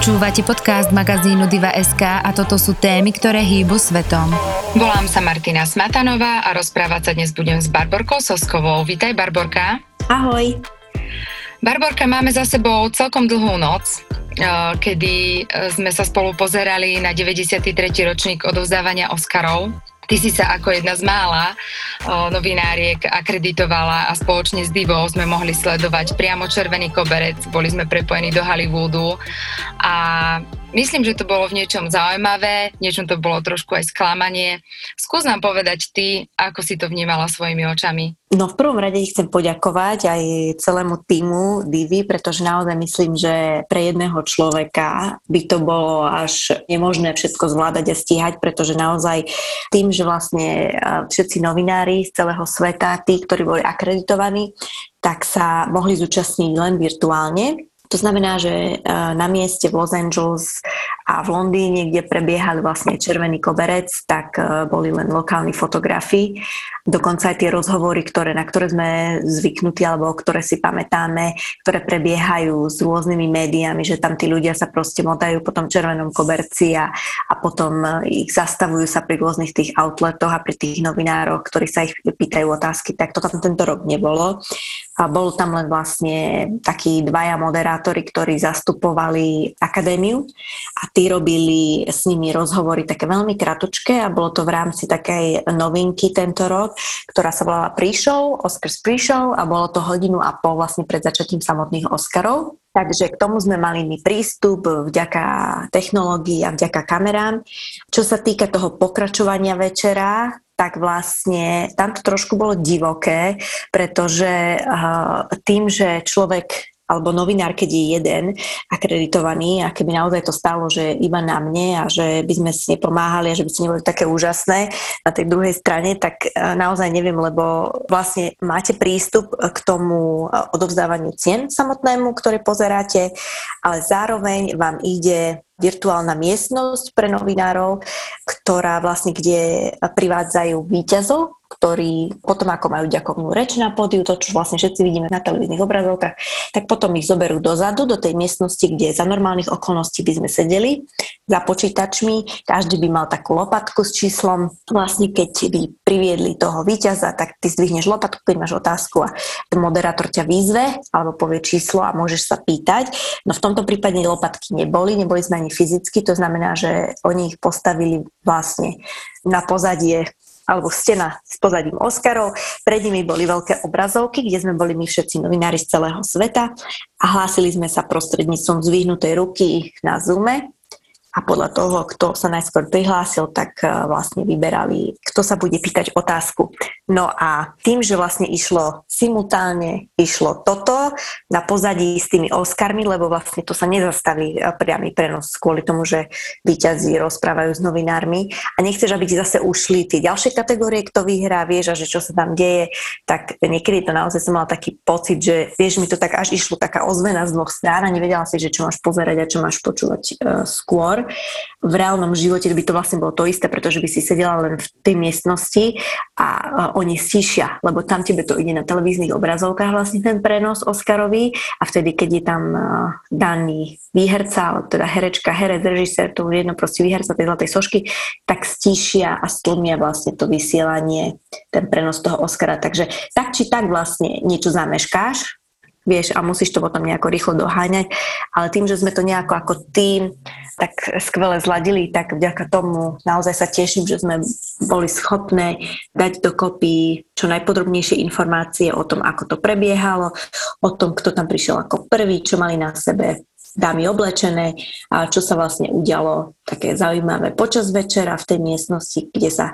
Počúvate podcast magazínu Diva.sk a toto sú témy, ktoré hýbu svetom. Volám sa Martina Smatanová a rozprávať sa dnes budem s Barborkou Soskovou. Vítaj Barborka. Ahoj. Barborka, máme za sebou celkom dlhú noc, eh, kedy eh, sme sa spolu pozerali na 93. ročník odovzdávania Oscarov Ty si sa ako jedna z mála novináriek akreditovala a spoločne s Divou sme mohli sledovať priamo Červený koberec, boli sme prepojení do Hollywoodu a Myslím, že to bolo v niečom zaujímavé, v niečom to bolo trošku aj sklamanie. Skús nám povedať ty, ako si to vnímala svojimi očami. No v prvom rade chcem poďakovať aj celému týmu Divy, pretože naozaj myslím, že pre jedného človeka by to bolo až nemožné všetko zvládať a stíhať, pretože naozaj tým, že vlastne všetci novinári z celého sveta, tí, ktorí boli akreditovaní, tak sa mohli zúčastniť len virtuálne to znamená, že e, na mieste v Los Angeles a v Londýne, kde prebiehali vlastne červený koberec, tak e, boli len lokálni fotografi. Dokonca aj tie rozhovory, ktoré, na ktoré sme zvyknutí alebo ktoré si pamätáme, ktoré prebiehajú s rôznymi médiami, že tam tí ľudia sa proste motajú po tom červenom koberci a, a potom e, ich zastavujú sa pri rôznych tých outletoch a pri tých novinároch, ktorí sa ich pýtajú otázky, tak to tam tento rok nebolo. A bol tam len vlastne takí dvaja moderátori, ktorí zastupovali akadémiu a tí robili s nimi rozhovory také veľmi kratučké a bolo to v rámci takej novinky tento rok, ktorá sa volala Pre-show, Oscars Pre-show a bolo to hodinu a pol vlastne pred začatím samotných Oscarov. Takže k tomu sme mali my prístup vďaka technológii a vďaka kamerám. Čo sa týka toho pokračovania večera, tak vlastne tam to trošku bolo divoké, pretože tým, že človek alebo novinár, keď je jeden akreditovaný a keby naozaj to stalo, že iba na mne a že by sme si nepomáhali a že by si neboli také úžasné na tej druhej strane, tak naozaj neviem, lebo vlastne máte prístup k tomu odovzdávaniu cien samotnému, ktoré pozeráte, ale zároveň vám ide virtuálna miestnosť pre novinárov, ktorá vlastne, kde privádzajú výťazov ktorí potom ako majú ďakovnú reč na pódiu, to čo vlastne všetci vidíme na televíznych obrazovkách, tak potom ich zoberú dozadu, do tej miestnosti, kde za normálnych okolností by sme sedeli za počítačmi, každý by mal takú lopatku s číslom. Vlastne keď by priviedli toho víťaza, tak ty zdvihneš lopatku, keď máš otázku a moderátor ťa výzve alebo povie číslo a môžeš sa pýtať. No v tomto prípade lopatky neboli, neboli sme ani fyzicky, to znamená, že oni ich postavili vlastne na pozadie alebo stena s pozadím Oscarov. Pred nimi boli veľké obrazovky, kde sme boli my všetci novinári z celého sveta a hlásili sme sa prostredníctvom zvyhnutej ruky na Zoome a podľa toho, kto sa najskôr prihlásil, tak e, vlastne vyberali, kto sa bude pýtať otázku. No a tým, že vlastne išlo simultálne, išlo toto na pozadí s tými Oscarmi, lebo vlastne to sa nezastaví e, priamy prenos kvôli tomu, že výťazí rozprávajú s novinármi. A nechceš, aby ti zase ušli tie ďalšie kategórie, kto vyhrá, vieš, a že čo sa tam deje, tak niekedy to naozaj som mala taký pocit, že vieš, mi to tak až išlo taká ozvena z dvoch strán a nevedela si, že čo máš pozerať a čo máš počúvať uh, skôr. V reálnom živote by to vlastne bolo to isté, pretože by si sedela len v tej miestnosti a oni stíšia, lebo tam tebe to ide na televíznych obrazovkách vlastne ten prenos Oscarový a vtedy, keď je tam daný výherca, teda herečka, herec, režisér, to jedno proste výherca tej zlatej sošky, tak stíšia a stlmia vlastne to vysielanie, ten prenos toho Oscara. Takže tak či tak vlastne niečo zameškáš, vieš, a musíš to potom nejako rýchlo doháňať, ale tým, že sme to nejako ako tým tak skvele zladili, tak vďaka tomu naozaj sa teším, že sme boli schopné dať dokopy čo najpodrobnejšie informácie o tom, ako to prebiehalo, o tom, kto tam prišiel ako prvý, čo mali na sebe dámy oblečené a čo sa vlastne udialo také zaujímavé počas večera v tej miestnosti, kde sa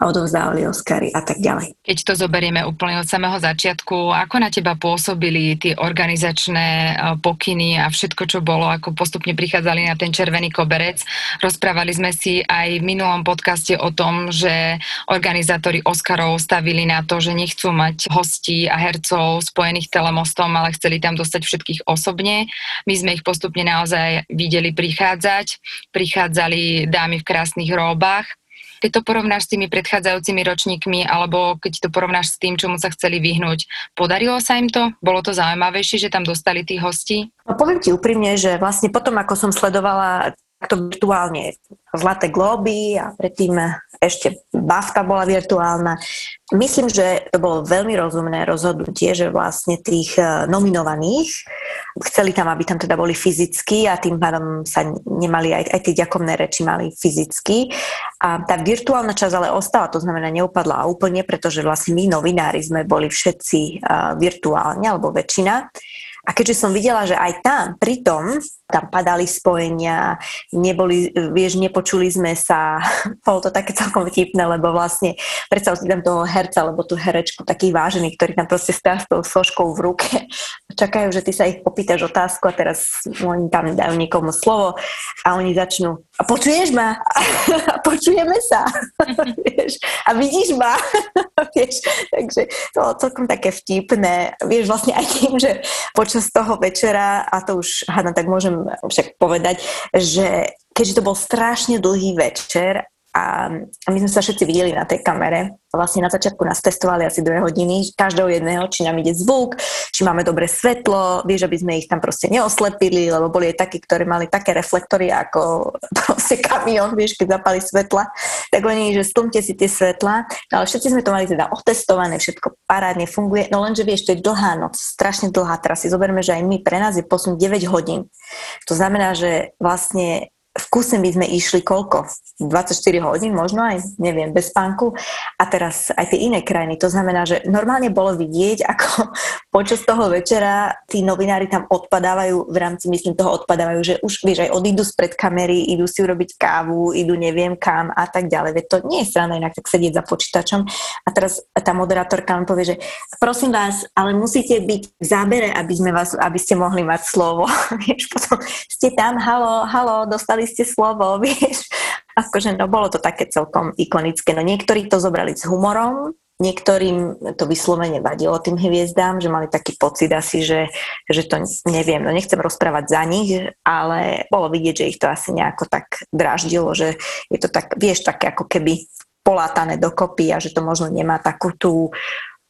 odovzdávali Oscary a tak ďalej. Keď to zoberieme úplne od samého začiatku, ako na teba pôsobili tie organizačné e, pokyny a všetko, čo bolo, ako postupne prichádzali na ten červený koberec. Rozprávali sme si aj v minulom podcaste o tom, že organizátori Oscarov stavili na to, že nechcú mať hostí a hercov spojených telemostom, ale chceli tam dostať všetkých osobne. My sme ich postupne naozaj videli prichádzať. Prichádzali dámy v krásnych róbach Keď to porovnáš s tými predchádzajúcimi ročníkmi, alebo keď to porovnáš s tým, čomu sa chceli vyhnúť, podarilo sa im to? Bolo to zaujímavejšie, že tam dostali tých hostí? No, poviem ti úprimne, že vlastne potom, ako som sledovala to virtuálne Zlaté globy a predtým ešte BAFTA bola virtuálna. Myslím, že to bolo veľmi rozumné rozhodnutie, že vlastne tých e, nominovaných chceli tam, aby tam teda boli fyzicky a tým pádom sa nemali aj, aj tie ďakovné reči mali fyzicky. A tá virtuálna časť ale ostala, to znamená neupadla úplne, pretože vlastne my novinári sme boli všetci uh, virtuálne, alebo väčšina. A keďže som videla, že aj tam, pritom, tam padali spojenia, neboli, vieš, nepočuli sme sa, bolo to také celkom vtipné, lebo vlastne predstav si tam toho herca, alebo tú herečku, taký vážený, ktorý tam proste stá s tou soškou v ruke čakajú, že ty sa ich opýtaš otázku a teraz oni tam dajú niekomu slovo a oni začnú a počuješ ma? A počujeme sa. vieš, a vidíš ma? vieš, takže to bolo celkom také vtipné. Vieš, vlastne aj tým, že počas toho večera, a to už hádam, tak môžem však povedať, že keďže to bol strašne dlhý večer a my sme sa všetci videli na tej kamere. Vlastne na začiatku nás testovali asi dve hodiny, každého jedného, či nám ide zvuk, či máme dobré svetlo, vieš, aby sme ich tam proste neoslepili, lebo boli aj takí, ktorí mali také reflektory ako proste kamión, vieš, keď zapali svetla, tak oni, že stlmte si tie svetla, no ale všetci sme to mali teda otestované, všetko parádne funguje, no lenže vieš, to je dlhá noc, strašne dlhá, teraz si zoberme, že aj my, pre nás je posun 9 hodín. To znamená, že vlastne v kuse by sme išli koľko? 24 hodín možno aj, neviem, bez spánku. A teraz aj tie iné krajiny. To znamená, že normálne bolo vidieť, ako počas toho večera tí novinári tam odpadávajú, v rámci, myslím, toho odpadávajú, že už, vieš, aj odídu spred kamery, idú si urobiť kávu, idú neviem kam a tak ďalej. Veď to nie je strana inak tak sedieť za počítačom. A teraz tá moderátorka mi povie, že prosím vás, ale musíte byť v zábere, aby, sme vás, aby ste mohli mať slovo. vieš, potom ste tam, halo, halo, dostali dali ste slovo, vieš. Akože no bolo to také celkom ikonické. No niektorí to zobrali s humorom, niektorým to vyslovene vadilo tým hviezdám, že mali taký pocit asi, že, že to neviem, no nechcem rozprávať za nich, ale bolo vidieť, že ich to asi nejako tak draždilo, že je to tak, vieš, také ako keby polátané dokopy a že to možno nemá takú tú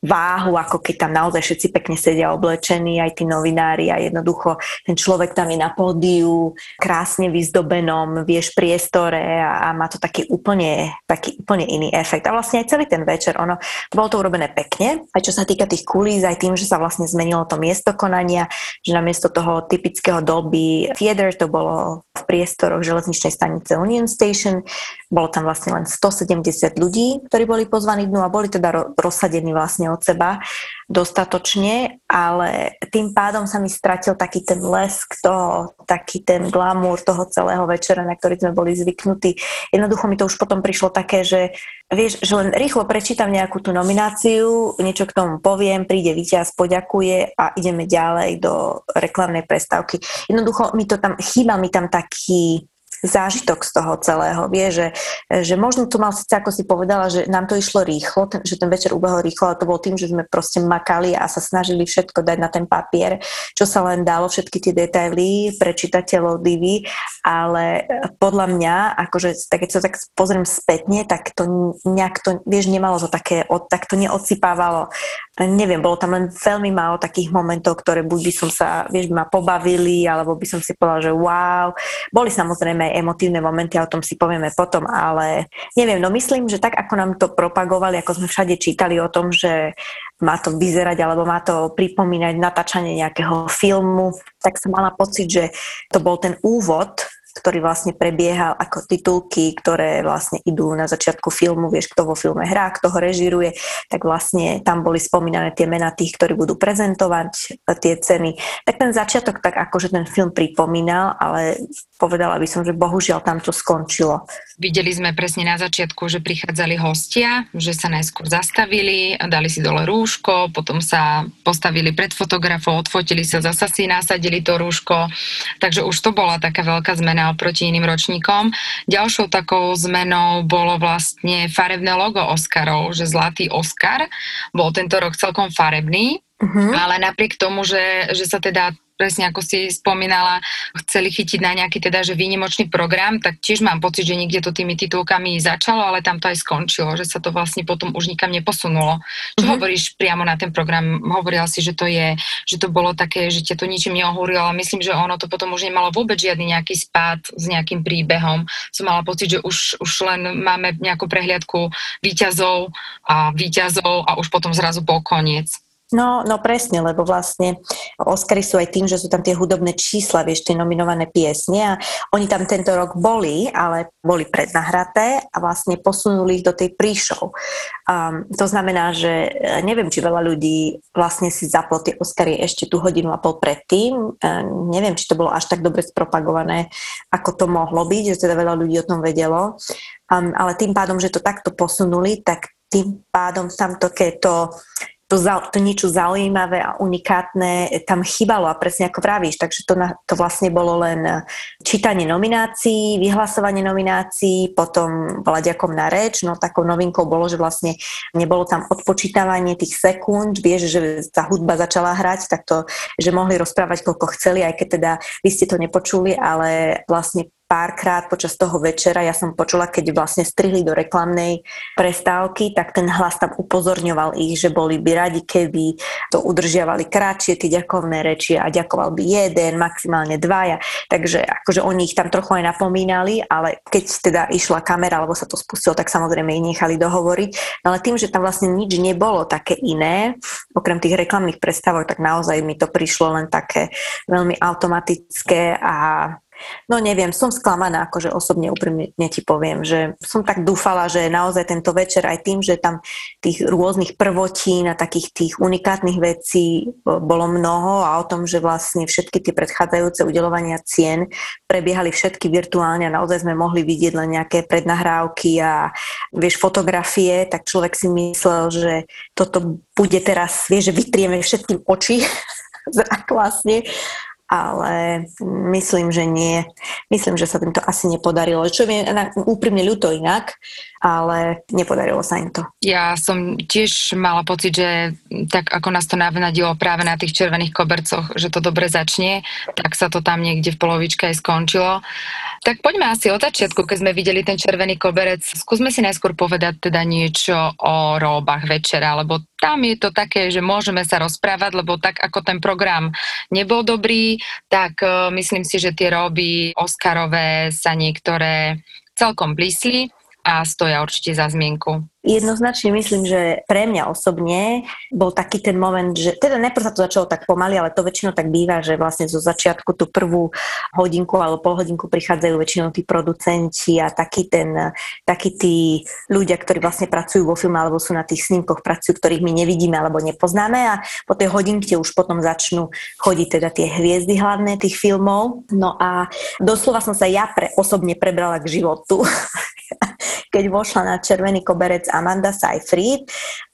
váhu, ako keď tam naozaj všetci pekne sedia oblečení, aj tí novinári a jednoducho ten človek tam je na pódiu, krásne vyzdobenom, vieš, priestore a, a má to taký úplne, taký úplne iný efekt. A vlastne aj celý ten večer, ono, bolo to urobené pekne, aj čo sa týka tých kulís, aj tým, že sa vlastne zmenilo to miesto konania, že namiesto toho typického Dolby Theater to bolo v priestoroch železničnej stanice Union Station, bolo tam vlastne len 170 ľudí, ktorí boli pozvaní dnu a boli teda rozsadení vlastne od seba dostatočne, ale tým pádom sa mi stratil taký ten lesk toho, taký ten glamour toho celého večera, na ktorý sme boli zvyknutí. Jednoducho mi to už potom prišlo také, že vieš, že len rýchlo prečítam nejakú tú nomináciu, niečo k tomu poviem, príde víťaz, poďakuje a ideme ďalej do reklamnej prestávky. Jednoducho mi to tam, chýba mi tam taký zážitok z toho celého. Vie, že, že možno to mal síce, ako si povedala, že nám to išlo rýchlo, ten, že ten večer ubehol rýchlo, ale to bol tým, že sme proste makali a sa snažili všetko dať na ten papier, čo sa len dalo, všetky tie detaily pre čitateľov divy, ale podľa mňa, akože tak keď sa tak pozriem spätne, tak to nejak to, vieš, nemalo to také, tak to neodsypávalo neviem, bolo tam len veľmi málo takých momentov, ktoré buď by som sa, vieš, ma pobavili, alebo by som si povedala, že wow. Boli samozrejme aj emotívne momenty, o tom si povieme potom, ale neviem, no myslím, že tak, ako nám to propagovali, ako sme všade čítali o tom, že má to vyzerať, alebo má to pripomínať natáčanie nejakého filmu, tak som mala pocit, že to bol ten úvod ktorý vlastne prebiehal ako titulky, ktoré vlastne idú na začiatku filmu, vieš, kto vo filme hrá, kto ho režiruje, tak vlastne tam boli spomínané tie mená tých, ktorí budú prezentovať e, tie ceny. Tak ten začiatok tak akože ten film pripomínal, ale povedala by som, že bohužiaľ tam to skončilo. Videli sme presne na začiatku, že prichádzali hostia, že sa najskôr zastavili, dali si dole rúško, potom sa postavili pred fotografov, odfotili sa, zasa si nasadili to rúško, takže už to bola taká veľká zmena oproti iným ročníkom. Ďalšou takou zmenou bolo vlastne farebné logo Oscarov, že zlatý Oscar bol tento rok celkom farebný, uh-huh. ale napriek tomu, že, že sa teda presne ako si spomínala, chceli chytiť na nejaký teda, že výnimočný program, tak tiež mám pocit, že niekde to tými titulkami začalo, ale tam to aj skončilo, že sa to vlastne potom už nikam neposunulo. Čo mm-hmm. hovoríš priamo na ten program? Hovorila si, že to je, že to bolo také, že ťa to ničím neohúrilo, ale myslím, že ono to potom už nemalo vôbec žiadny nejaký spád s nejakým príbehom. Som mala pocit, že už, už len máme nejakú prehliadku výťazov a výťazov a už potom zrazu bol koniec. No, no presne, lebo vlastne Oscary sú aj tým, že sú tam tie hudobné čísla, vieš, tie nominované piesne a oni tam tento rok boli, ale boli prednahraté a vlastne posunuli ich do tej príšov. Um, to znamená, že e, neviem, či veľa ľudí vlastne si zaplo tie Oscary ešte tú hodinu a pol predtým. Um, neviem, či to bolo až tak dobre spropagované, ako to mohlo byť, že teda veľa ľudí o tom vedelo. Um, ale tým pádom, že to takto posunuli, tak tým pádom tam to, to to, to niečo zaujímavé a unikátne tam chýbalo a presne ako pravíš, takže to, na, to vlastne bolo len čítanie nominácií, vyhlasovanie nominácií, potom bola ďakovná reč, no takou novinkou bolo, že vlastne nebolo tam odpočítavanie tých sekúnd, vieš, že tá hudba začala hrať, tak to, že mohli rozprávať koľko chceli, aj keď teda vy ste to nepočuli, ale vlastne párkrát počas toho večera, ja som počula, keď vlastne strihli do reklamnej prestávky, tak ten hlas tam upozorňoval ich, že boli by radi, keby to udržiavali kratšie, tie ďakovné reči a ďakoval by jeden, maximálne dvaja. Takže akože oni ich tam trochu aj napomínali, ale keď teda išla kamera, alebo sa to spustilo, tak samozrejme ich nechali dohovoriť. No ale tým, že tam vlastne nič nebolo také iné, okrem tých reklamných prestávok, tak naozaj mi to prišlo len také veľmi automatické a No neviem, som sklamaná, akože osobne úprimne ti poviem, že som tak dúfala, že naozaj tento večer aj tým, že tam tých rôznych prvotín a takých tých unikátnych vecí e, bolo mnoho a o tom, že vlastne všetky tie predchádzajúce udelovania cien prebiehali všetky virtuálne a naozaj sme mohli vidieť len nejaké prednahrávky a vieš, fotografie, tak človek si myslel, že toto bude teraz, vieš, že vytrieme všetkým oči zrak vlastne ale myslím, že nie. Myslím, že sa im to asi nepodarilo. Čo mi úprimne ľúto inak, ale nepodarilo sa im to. Ja som tiež mala pocit, že tak ako nás to navnadilo práve na tých červených kobercoch, že to dobre začne, tak sa to tam niekde v polovičke aj skončilo. Tak poďme asi od začiatku, keď sme videli ten červený koberec. Skúsme si najskôr povedať teda niečo o róbach večera, lebo tam je to také, že môžeme sa rozprávať, lebo tak ako ten program nebol dobrý, tak uh, myslím si, že tie róby Oscarové sa niektoré celkom blísli a stoja určite za zmienku. Jednoznačne myslím, že pre mňa osobne bol taký ten moment, že teda najprv sa to začalo tak pomaly, ale to väčšinou tak býva, že vlastne zo začiatku tú prvú hodinku alebo pol hodinku prichádzajú väčšinou tí producenti a takí, ten, takí tí ľudia, ktorí vlastne pracujú vo filme alebo sú na tých snímkoch pracujú, ktorých my nevidíme alebo nepoznáme a po tej hodinke už potom začnú chodiť teda tie hviezdy hlavné tých filmov. No a doslova som sa ja pre, osobne prebrala k životu, keď vošla na červený koberec Amanda Seyfried.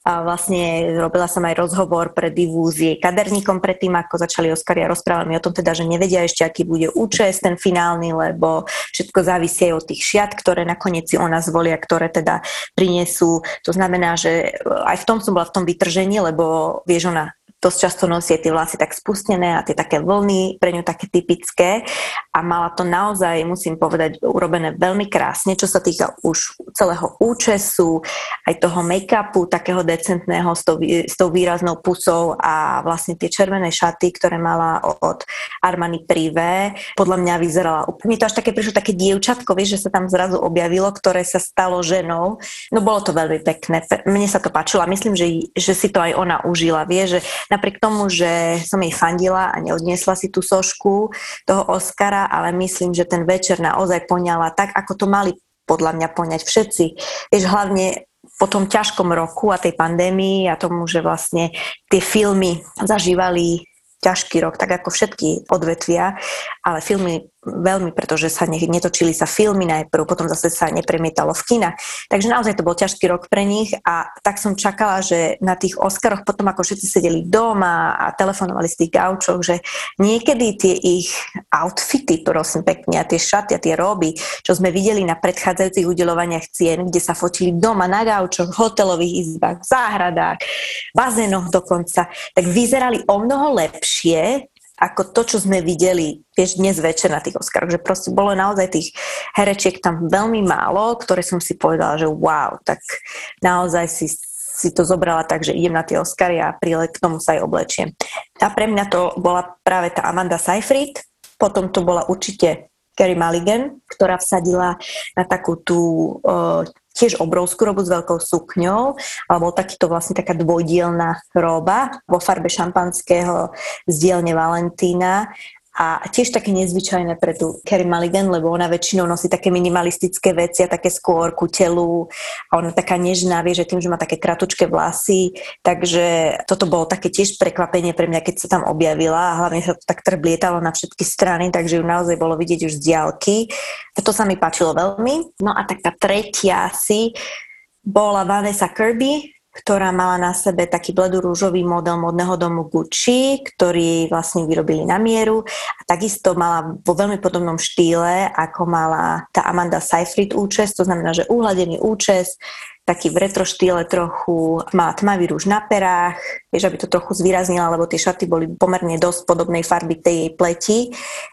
A vlastne robila som aj rozhovor pre Divu s jej kaderníkom predtým, ako začali Oscary a rozprávali mi o tom teda, že nevedia ešte, aký bude účest ten finálny, lebo všetko závisí aj od tých šiat, ktoré nakoniec si ona zvolia, ktoré teda prinesú. To znamená, že aj v tom som bola v tom vytržení, lebo vieš, ona dosť často nosie tie vlasy tak spustené a tie také vlny, pre ňu také typické a mala to naozaj, musím povedať, urobené veľmi krásne, čo sa týka už celého účesu, aj toho make-upu, takého decentného s tou, s tou výraznou pusou a vlastne tie červené šaty, ktoré mala od Armani Privé, podľa mňa vyzerala úplne to až také prišlo také dievčatko, vieš, že sa tam zrazu objavilo, ktoré sa stalo ženou. No bolo to veľmi pekné. Mne sa to páčilo a myslím, že, že si to aj ona užila. Vie, že napriek tomu, že som jej fandila a neodniesla si tú sošku toho Oscara, ale myslím, že ten večer naozaj poňala tak, ako to mali podľa mňa poňať všetci. Vieš, hlavne po tom ťažkom roku a tej pandémii a tomu, že vlastne tie filmy zažívali ťažký rok, tak ako všetky odvetvia, ale filmy veľmi, pretože sa ne, netočili sa filmy najprv, potom zase sa nepremietalo v kina. Takže naozaj to bol ťažký rok pre nich a tak som čakala, že na tých Oscaroch potom ako všetci sedeli doma a telefonovali z tých gaučov, že niekedy tie ich outfity, prosím pekne, a tie šaty a tie roby, čo sme videli na predchádzajúcich udelovaniach cien, kde sa fotili doma na gaučoch, hotelových izbách, záhradách, bazénoch dokonca, tak vyzerali o mnoho lepšie ako to, čo sme videli vieš, dnes večer na tých Oscaroch, že proste bolo naozaj tých herečiek tam veľmi málo, ktoré som si povedala, že wow, tak naozaj si, si to zobrala tak, že idem na tie Oscary a príle k tomu sa aj oblečiem. A pre mňa to bola práve tá Amanda Seyfried, potom to bola určite Carrie Mulligan, ktorá vsadila na takú tú uh, tiež obrovskú robu s veľkou sukňou, alebo takýto vlastne taká dvojdielná roba vo farbe šampanského z dielne Valentína a tiež také nezvyčajné pre tú Carrie Mulligan, lebo ona väčšinou nosí také minimalistické veci a také skôr ku telu a ona taká nežná, vie, že tým, že má také kratučké vlasy, takže toto bolo také tiež prekvapenie pre mňa, keď sa tam objavila a hlavne sa to tak trblietalo na všetky strany, takže ju naozaj bolo vidieť už z diálky. To sa mi páčilo veľmi. No a tak tá tretia asi bola Vanessa Kirby, ktorá mala na sebe taký bledorúžový model modného domu Gucci, ktorý vlastne vyrobili na mieru a takisto mala vo veľmi podobnom štýle, ako mala tá Amanda Seyfried účes, to znamená, že uhladený účes, taký v retro štýle trochu, má tmavý rúž na perách, vieš, aby to trochu zvýraznila, lebo tie šaty boli pomerne dosť podobnej farby tej jej pleti.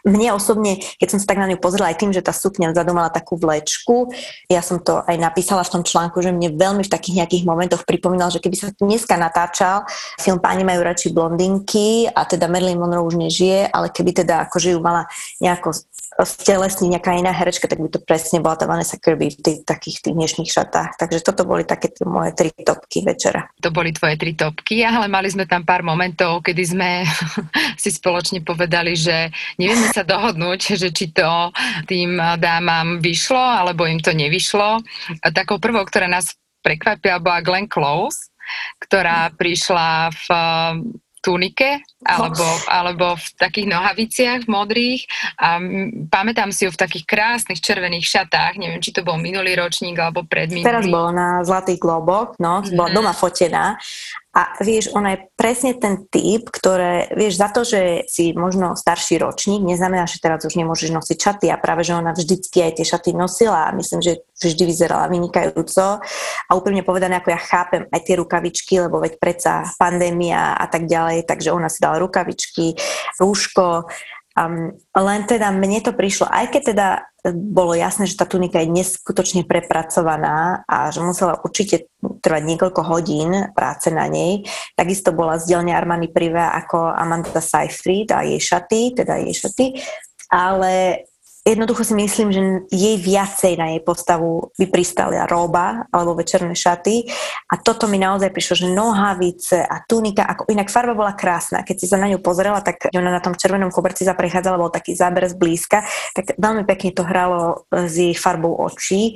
Mne osobne, keď som sa tak na ňu pozrela aj tým, že tá sukňa vzadu mala takú vlečku, ja som to aj napísala v tom článku, že mne veľmi v takých nejakých momentoch pripomínal, že keby sa dneska natáčal film Páni majú radšej blondinky a teda Marilyn Monroe už nežije, ale keby teda akože ju mala nejako stelesní nejaká iná herečka, tak by to presne bola tá Vanessa Kirby v tých, takých tých dnešných šatách. Takže toto boli také tie moje tri topky večera. To boli tvoje tri topky, ale mali sme tam pár momentov, kedy sme si spoločne povedali, že nevieme sa dohodnúť, že či to tým dámam vyšlo, alebo im to nevyšlo. A takou prvou, ktorá nás prekvapila, bola Glenn Close, ktorá prišla v tunike alebo, alebo v takých nohaviciach modrých. A pamätám si ju v takých krásnych červených šatách, neviem, či to bol minulý ročník alebo predminulý. Teraz bola na Zlatých globoch, no, bola doma fotená a vieš, ona je presne ten typ, ktoré, vieš, za to, že si možno starší ročník, neznamená, že teraz už nemôžeš nosiť šaty a práve, že ona vždycky aj tie šaty nosila a myslím, že vždy vyzerala vynikajúco a úplne povedané, ako ja chápem aj tie rukavičky, lebo veď predsa pandémia a tak ďalej, takže ona si dala rukavičky, rúško, Um, len teda mne to prišlo, aj keď teda bolo jasné, že tá tunika je neskutočne prepracovaná a že musela určite trvať niekoľko hodín práce na nej. Takisto bola z dielne Armani Privé ako Amanda Seyfried a jej šaty, teda jej šaty, ale jednoducho si myslím, že jej viacej na jej postavu by pristali roba alebo večerné šaty a toto mi naozaj prišlo, že nohavice a tunika, ako inak farba bola krásna. Keď si sa na ňu pozrela, tak ona na tom červenom koberci sa prechádzala, bol taký záber zblízka, tak veľmi pekne to hralo s jej farbou očí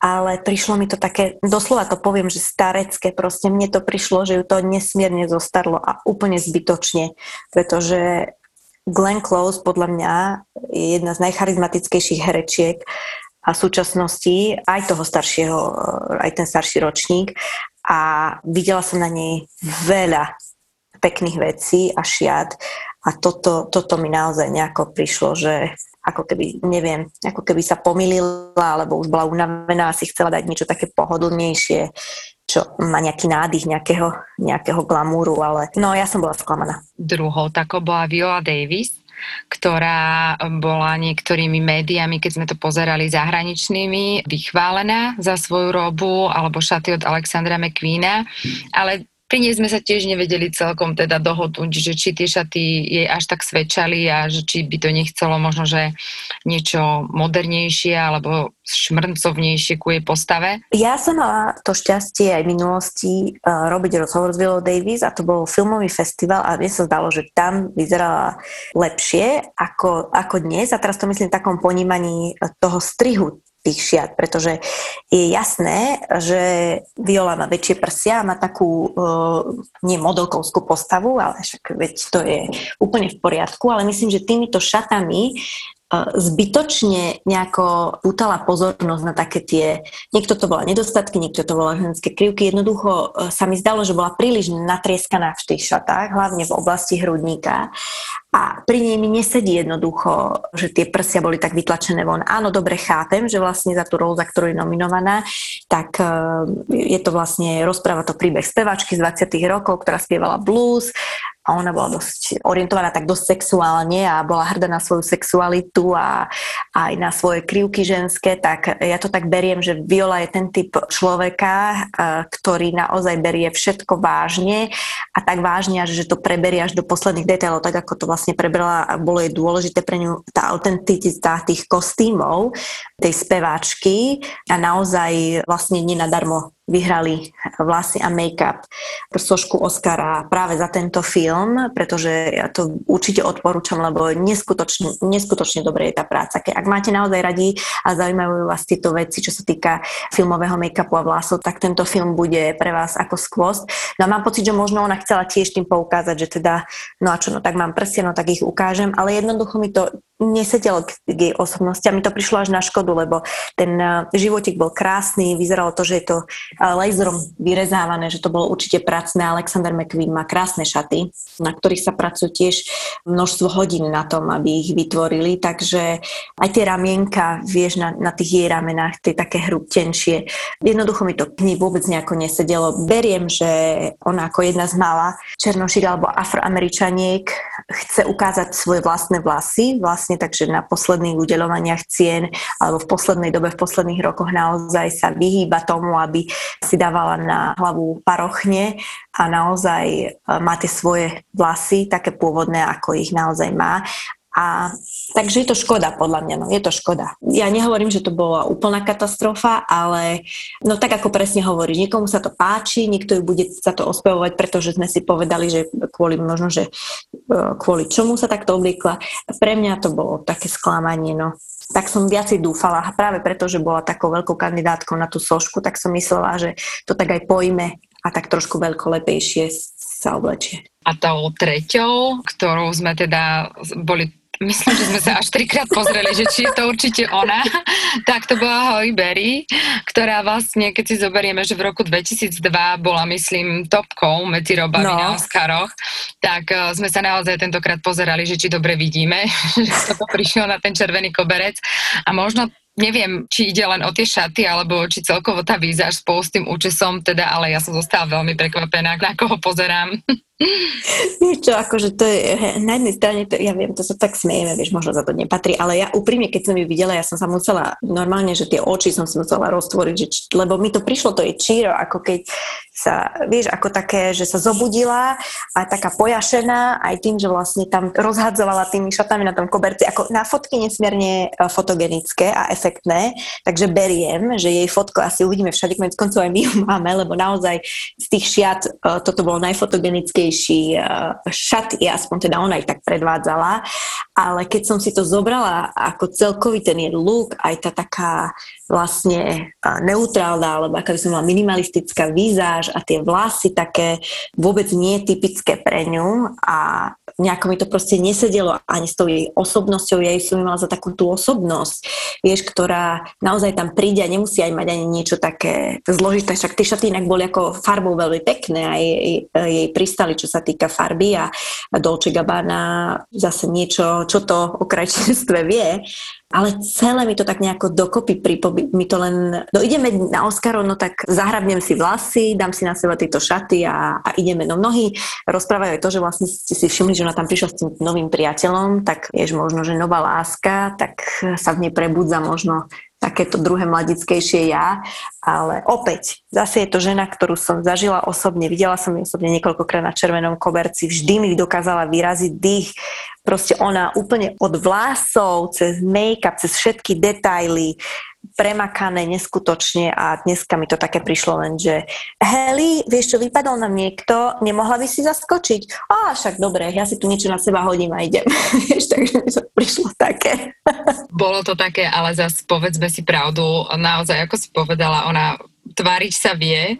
ale prišlo mi to také, doslova to poviem, že starecké, proste mne to prišlo, že ju to nesmierne zostarlo a úplne zbytočne, pretože Glenn Close podľa mňa je jedna z najcharizmatickejších herečiek a súčasnosti aj toho staršieho, aj ten starší ročník. A videla som na nej veľa pekných vecí a šiat. A toto, toto mi naozaj nejako prišlo, že ako keby, neviem, ako keby sa pomýlila, alebo už bola unavená si chcela dať niečo také pohodlnejšie, čo má nejaký nádych nejakého, nejakého glamúru, ale no ja som bola sklamaná. Druhou takou bola Viola Davis, ktorá bola niektorými médiami, keď sme to pozerali zahraničnými, vychválená za svoju robu alebo šaty od Alexandra McQueena, ale pri nej sme sa tiež nevedeli celkom teda dohodnúť, že či tie šaty jej až tak svedčali a že či by to nechcelo možno, že niečo modernejšie alebo šmrncovnejšie ku jej postave. Ja som mala to šťastie aj v minulosti uh, robiť rozhovor s Villou Davis a to bol filmový festival a mne sa zdalo, že tam vyzerala lepšie ako, ako dnes a teraz to myslím v takom ponímaní toho strihu tých šiat, pretože je jasné, že Viola má väčšie prsia, má takú uh, nie modelkovskú postavu, ale však veď to je úplne v poriadku, ale myslím, že týmito šatami zbytočne nejako pútala pozornosť na také tie, niekto to bola nedostatky, niekto to bola ženské krivky, jednoducho sa mi zdalo, že bola príliš natrieskaná v tých šatách, hlavne v oblasti hrudníka. A pri nej mi nesedí jednoducho, že tie prsia boli tak vytlačené von. Áno, dobre chápem, že vlastne za tú rolu, za ktorú je nominovaná, tak je to vlastne, rozpráva to príbeh spevačky z 20 rokov, ktorá spievala blues a ona bola dosť orientovaná tak dosť sexuálne a bola hrdá na svoju sexualitu a, a aj na svoje krivky ženské, tak ja to tak beriem, že Viola je ten typ človeka, ktorý naozaj berie všetko vážne a tak vážne, že to preberie až do posledných detailov, tak ako to vlastne prebrala a bolo je dôležité pre ňu tá autenticita tých kostýmov, tej speváčky a naozaj vlastne nenadarmo vyhrali vlasy a make-up sošku Oscara práve za tento film, pretože ja to určite odporúčam, lebo neskutočne, neskutočne dobre je tá práca. Ke, ak máte naozaj radi a zaujímajú vás tieto veci, čo sa týka filmového make-upu a vlasov, tak tento film bude pre vás ako skvost. No a mám pocit, že možno ona chcela tiež tým poukázať, že teda, no a čo, no tak mám prsia, no tak ich ukážem, ale jednoducho mi to nesedelo k jej osobnosti a mi to prišlo až na škodu, lebo ten eh, životik bol krásny, vyzeralo to, že je to laserom vyrezávané, že to bolo určite pracné. Alexander McQueen má krásne šaty, na ktorých sa pracujú tiež množstvo hodín na tom, aby ich vytvorili, takže aj tie ramienka, vieš, na, na tých jej ramenách, tie také hrubtenšie. Jednoducho mi to k nej vôbec nejako nesedelo. Beriem, že ona ako jedna z mála černošík alebo afroameričaniek chce ukázať svoje vlastné vlasy, vlastne takže na posledných udeľovaniach cien alebo v poslednej dobe, v posledných rokoch naozaj sa vyhýba tomu, aby si dávala na hlavu parochne a naozaj e, má tie svoje vlasy také pôvodné, ako ich naozaj má a takže je to škoda, podľa mňa, no je to škoda. Ja nehovorím, že to bola úplná katastrofa, ale no tak ako presne hovorí, niekomu sa to páči, niekto ju bude sa to ospevovať, pretože sme si povedali, že kvôli možno, že e, kvôli čomu sa takto obliekla. Pre mňa to bolo také sklamanie, no tak som viacej dúfala a práve preto, že bola takou veľkou kandidátkou na tú sošku, tak som myslela, že to tak aj pojme a tak trošku veľkolepejšie sa oblečie. A tou treťou, ktorou sme teda boli myslím, že sme sa až trikrát pozreli, že či je to určite ona, tak to bola Holly Berry, ktorá vlastne, keď si zoberieme, že v roku 2002 bola, myslím, topkou medzi robami no. na Oscaroch, tak uh, sme sa naozaj tentokrát pozerali, že či dobre vidíme, že to prišiel na ten červený koberec a možno neviem, či ide len o tie šaty, alebo či celkovo tá výzaž spolu s tým účesom, teda, ale ja som zostala veľmi prekvapená, na koho pozerám. Niečo, akože to je, na jednej strane, to, ja viem, to sa tak smejeme, vieš, možno za to nepatrí, ale ja úprimne, keď som ju videla, ja som sa musela, normálne, že tie oči som si musela roztvoriť, že, lebo mi to prišlo, to je číro, ako keď sa, vieš, ako také, že sa zobudila a taká pojašená aj tým, že vlastne tam rozhadzovala tými šatami na tom koberci, ako na fotky nesmierne e, fotogenické a efektné, takže beriem, že jej fotko asi uvidíme všade, konec koncov aj my ju máme, lebo naozaj z tých šiat e, toto bolo najfotogenickejšie najkrásnejší eh, šat, aspoň teda ona ich tak predvádzala, ale keď som si to zobrala ako celkový ten jej look, aj tá taká vlastne neutrálna, alebo aká by som mala minimalistická výzáž a tie vlasy také vôbec nie typické pre ňu a nejako mi to proste nesedelo ani s tou jej osobnosťou, ja jej som mala za takú tú osobnosť, vieš, ktorá naozaj tam príde a nemusí aj mať ani niečo také zložité, však tie šaty inak boli ako farbou veľmi pekné a jej, jej pristali, čo sa týka farby a Dolce Gabbana zase niečo, čo to o krajčinstve vie, ale celé mi to tak nejako dokopy pripobí, mi to len, no ideme na Oscarov, no tak zahrabnem si vlasy, dám si na seba tieto šaty a, a ideme. No mnohí rozprávajú aj to, že vlastne ste si všimli, že ona tam prišla s tým novým priateľom, tak vieš, možno, že nová láska, tak sa v nej prebudza možno takéto druhé mladickejšie ja, ale opäť, zase je to žena, ktorú som zažila osobne, videla som ju osobne niekoľkokrát na červenom koberci, vždy mi dokázala vyraziť dých, proste ona úplne od vlásov, cez make-up, cez všetky detaily, premakané neskutočne a dneska mi to také prišlo len, že Heli, vieš čo, vypadol nám niekto, nemohla by si zaskočiť? A však dobre, ja si tu niečo na seba hodím a idem. takže mi to prišlo také. Bolo to také, ale zase povedzme si pravdu, naozaj, ako si povedala, ona tváriť sa vie.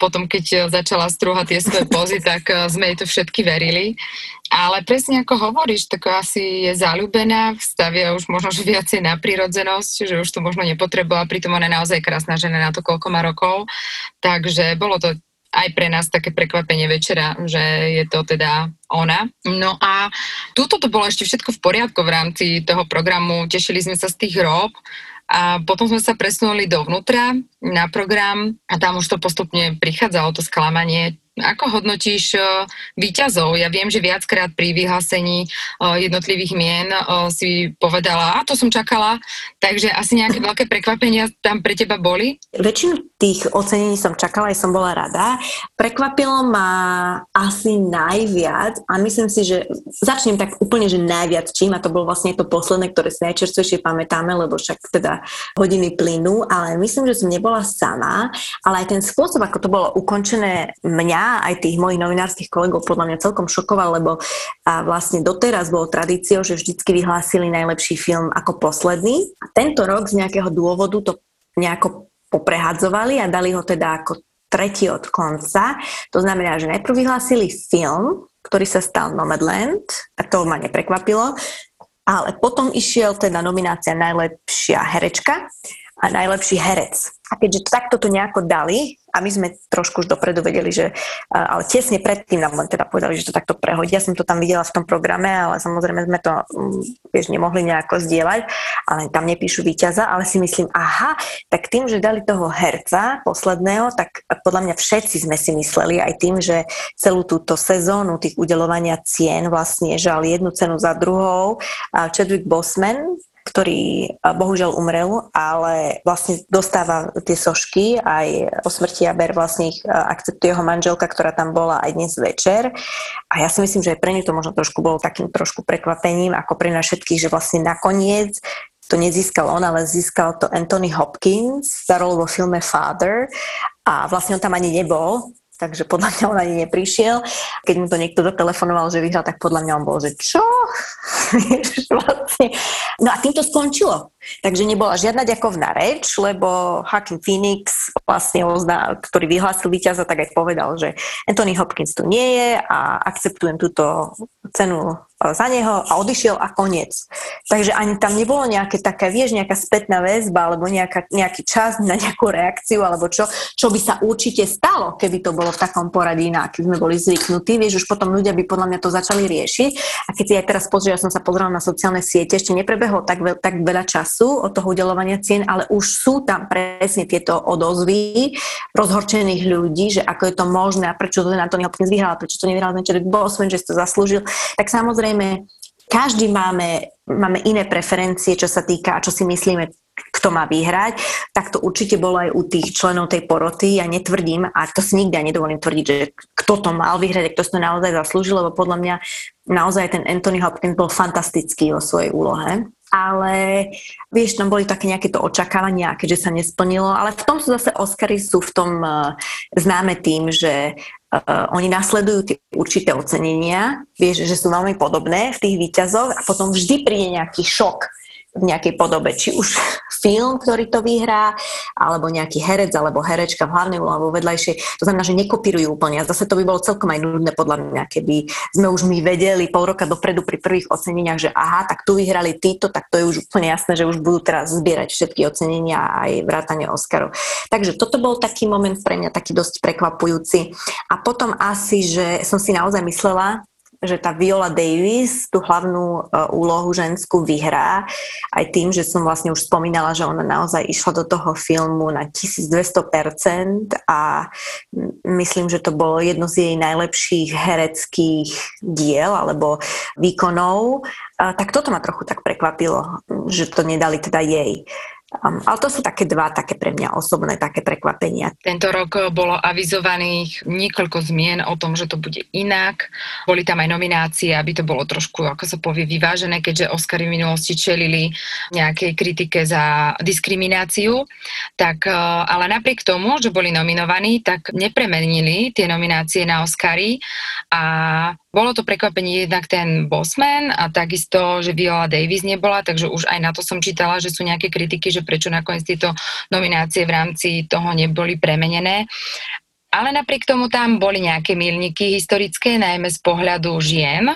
Potom, keď začala strúhať tie svoje pozy, tak eh, sme jej to všetky verili. Ale presne ako hovoríš, tak asi je zalúbená, stavia už možno že viacej na prírodzenosť, že už to možno nepotrebovala, pritom ona je naozaj krásna žena na to, koľko má rokov. Takže bolo to aj pre nás také prekvapenie večera, že je to teda ona. No a túto to bolo ešte všetko v poriadku v rámci toho programu, tešili sme sa z tých rob, a potom sme sa presunuli dovnútra na program a tam už to postupne prichádzalo to sklamanie, Ako hodnotíš výťazov? Ja viem, že viackrát pri vyhlásení jednotlivých mien si povedala, a to som čakala, takže asi nejaké veľké prekvapenia tam pre teba boli? Väčšinu tých ocenení som čakala, aj som bola rada. Prekvapilo ma asi najviac a myslím si, že začnem tak úplne, že najviac čím a to bolo vlastne to posledné, ktoré si najčerstvejšie pamätáme, lebo však teda hodiny plynú, ale myslím, že som nebola sama, ale aj ten spôsob, ako to bolo ukončené mňa, aj tých mojich novinárskych kolegov podľa mňa celkom šokoval, lebo a vlastne doteraz bolo tradíciou, že vždycky vyhlásili najlepší film ako posledný. A tento rok z nejakého dôvodu to nejako poprehadzovali a dali ho teda ako tretí od konca. To znamená, že najprv vyhlásili film, ktorý sa stal Nomadland, a to ma neprekvapilo, ale potom išiel teda nominácia najlepšia herečka a najlepší herec. A keďže takto to nejako dali, a my sme trošku už dopredu vedeli, že, ale tesne predtým nám teda povedali, že to takto prehodia. Ja som to tam videla v tom programe, ale samozrejme sme to, mm, vieš, nemohli nejako zdieľať, ale tam nepíšu víťaza, ale si myslím, aha, tak tým, že dali toho herca posledného, tak podľa mňa všetci sme si mysleli aj tým, že celú túto sezónu tých udelovania cien vlastne žal jednu cenu za druhou. Chadwick Boseman, ktorý bohužiaľ umrel, ale vlastne dostáva tie sošky aj po smrti a ber vlastne ich akceptuje jeho manželka, ktorá tam bola aj dnes večer. A ja si myslím, že aj pre ňu to možno trošku bolo takým trošku prekvapením, ako pre nás všetkých, že vlastne nakoniec to nezískal on, ale získal to Anthony Hopkins za rolu vo filme Father a vlastne on tam ani nebol, takže podľa mňa on ani neprišiel. Keď mu to niekto dotelefonoval, že vyhral, tak podľa mňa on bol, že čo? vlastne. No a tým to skončilo. Takže nebola žiadna ďakovná reč, lebo Hakim Phoenix, vlastne ozná, ktorý vyhlásil víťaza, tak aj povedal, že Anthony Hopkins tu nie je a akceptujem túto cenu za neho a odišiel a koniec. Takže ani tam nebolo nejaké také, vieš, nejaká spätná väzba alebo nejaká, nejaký čas na nejakú reakciu alebo čo, čo by sa určite stalo, keby to bolo v takom poradí, na aký sme boli zvyknutí. Vieš, už potom ľudia by podľa mňa to začali riešiť. A keď si aj teraz pozrie, ja som sa pozrela na sociálne siete, ešte neprebehlo tak, veľ, tak veľa času od toho udelovania cien, ale už sú tam presne tieto odozvy rozhorčených ľudí, že ako je to možné a prečo to na to vyhral, prečo to nevyhral Chadwick Boseman, že si to zaslúžil. Tak samozrejme samozrejme, každý máme, máme iné preferencie, čo sa týka, čo si myslíme, kto má vyhrať, tak to určite bolo aj u tých členov tej poroty. Ja netvrdím, a to si nikdy nedovolím tvrdiť, že kto to mal vyhrať, kto si to naozaj zaslúžil, lebo podľa mňa naozaj ten Anthony Hopkins bol fantastický vo svojej úlohe ale vieš, tam boli také nejaké to očakávania, keďže sa nesplnilo, ale v tom sú zase Oscary sú v tom uh, známe tým, že uh, oni nasledujú tie určité ocenenia, vieš, že sú veľmi podobné v tých výťazoch a potom vždy príde nejaký šok v nejakej podobe, či už film, ktorý to vyhrá, alebo nejaký herec alebo herečka v hlavnej úlohe alebo vedľajšej. To znamená, že nekopírujú úplne. A zase to by bolo celkom aj nudné podľa mňa, keby sme už my vedeli pol roka dopredu pri prvých oceneniach, že aha, tak tu vyhrali títo, tak to je už úplne jasné, že už budú teraz zbierať všetky ocenenia aj vrátanie Oscarov. Takže toto bol taký moment pre mňa taký dosť prekvapujúci. A potom asi, že som si naozaj myslela, že tá Viola Davis tú hlavnú uh, úlohu ženskú vyhrá, aj tým, že som vlastne už spomínala, že ona naozaj išla do toho filmu na 1200% a myslím, že to bolo jedno z jej najlepších hereckých diel alebo výkonov. Uh, tak toto ma trochu tak prekvapilo, že to nedali teda jej. Um, ale to sú také dva, také pre mňa osobné také prekvapenia. Tento rok bolo avizovaných niekoľko zmien o tom, že to bude inak. Boli tam aj nominácie, aby to bolo trošku, ako sa povie, vyvážené, keďže Oscary v minulosti čelili nejakej kritike za diskrimináciu. Tak, uh, ale napriek tomu, že boli nominovaní, tak nepremenili tie nominácie na Oscary a bolo to prekvapenie jednak ten Bosman a takisto, že Viola Davis nebola, takže už aj na to som čítala, že sú nejaké kritiky, že prečo nakoniec tieto nominácie v rámci toho neboli premenené. Ale napriek tomu tam boli nejaké milníky historické, najmä z pohľadu žien,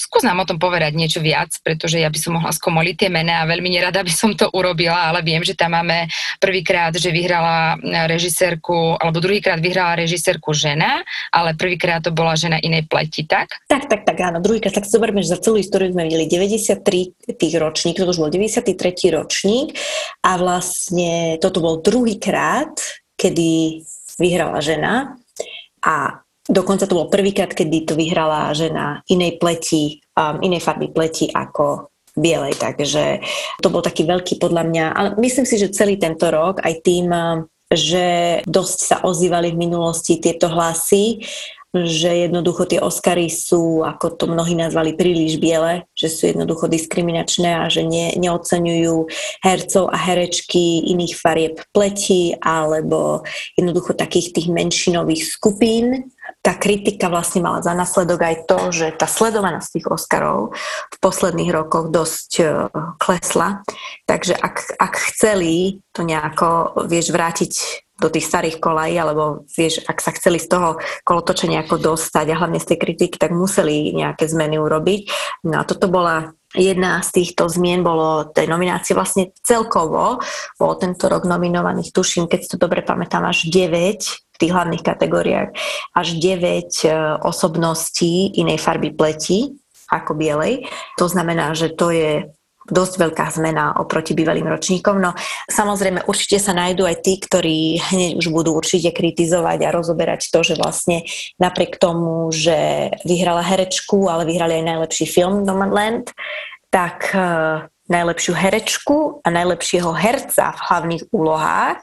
skús nám o tom povedať niečo viac, pretože ja by som mohla skomoliť tie mená a veľmi nerada by som to urobila, ale viem, že tam máme prvýkrát, že vyhrala režisérku, alebo druhýkrát vyhrala režisérku žena, ale prvýkrát to bola žena inej pleti, tak? Tak, tak, tak, áno. Druhýkrát, tak si zoberme, že za celú históriu sme videli 93 tých ročník, to už bol 93. ročník a vlastne toto bol druhýkrát, kedy vyhrala žena a Dokonca to bol prvýkrát, kedy to vyhrala žena inej pleti, um, inej farby pleti ako bielej, takže to bol taký veľký podľa mňa, ale myslím si, že celý tento rok aj tým, um, že dosť sa ozývali v minulosti tieto hlasy, že jednoducho tie Oscary sú, ako to mnohí nazvali, príliš biele, že sú jednoducho diskriminačné a že ne, neoceňujú hercov a herečky iných farieb pleti alebo jednoducho takých tých menšinových skupín tá kritika vlastne mala za následok aj to, že tá sledovanosť tých Oscarov v posledných rokoch dosť uh, klesla. Takže ak, ak chceli to nejako, vieš, vrátiť do tých starých kolají, alebo vieš, ak sa chceli z toho kolotočenia nejako dostať a hlavne z tej kritiky, tak museli nejaké zmeny urobiť. No a toto bola jedna z týchto zmien bolo tej nominácie vlastne celkovo. Bolo tento rok nominovaných, tuším, keď si to dobre pamätám, až 9 tých hlavných kategóriách až 9 e, osobností inej farby pleti ako bielej. To znamená, že to je dosť veľká zmena oproti bývalým ročníkom. No samozrejme určite sa nájdú aj tí, ktorí hneď už budú určite kritizovať a rozoberať to, že vlastne napriek tomu, že vyhrala herečku, ale vyhrali aj najlepší film Nomadland, tak uh, najlepšiu herečku a najlepšieho herca v hlavných úlohách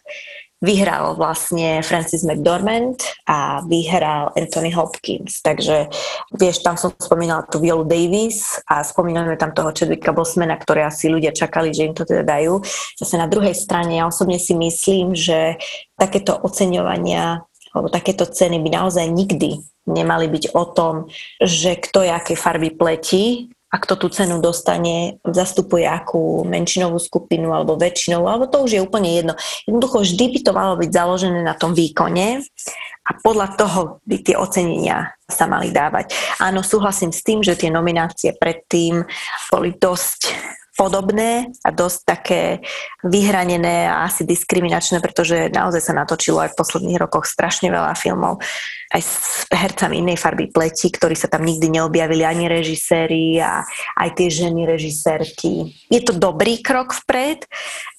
vyhral vlastne Francis McDormand a vyhral Anthony Hopkins. Takže vieš, tam som spomínala tú Violu Davis a spomíname tam toho Chadwicka Bosmana, ktoré asi ľudia čakali, že im to teda dajú. Zase na druhej strane ja osobne si myslím, že takéto oceňovania alebo takéto ceny by naozaj nikdy nemali byť o tom, že kto je aké farby pleti, a kto tú cenu dostane, zastupuje akú menšinovú skupinu alebo väčšinou, alebo to už je úplne jedno. Jednoducho vždy by to malo byť založené na tom výkone a podľa toho by tie ocenenia sa mali dávať. Áno, súhlasím s tým, že tie nominácie predtým boli dosť podobné a dosť také vyhranené a asi diskriminačné, pretože naozaj sa natočilo aj v posledných rokoch strašne veľa filmov aj s hercami inej farby pleti, ktorí sa tam nikdy neobjavili, ani režiséri a aj tie ženy režisérky. Je to dobrý krok vpred,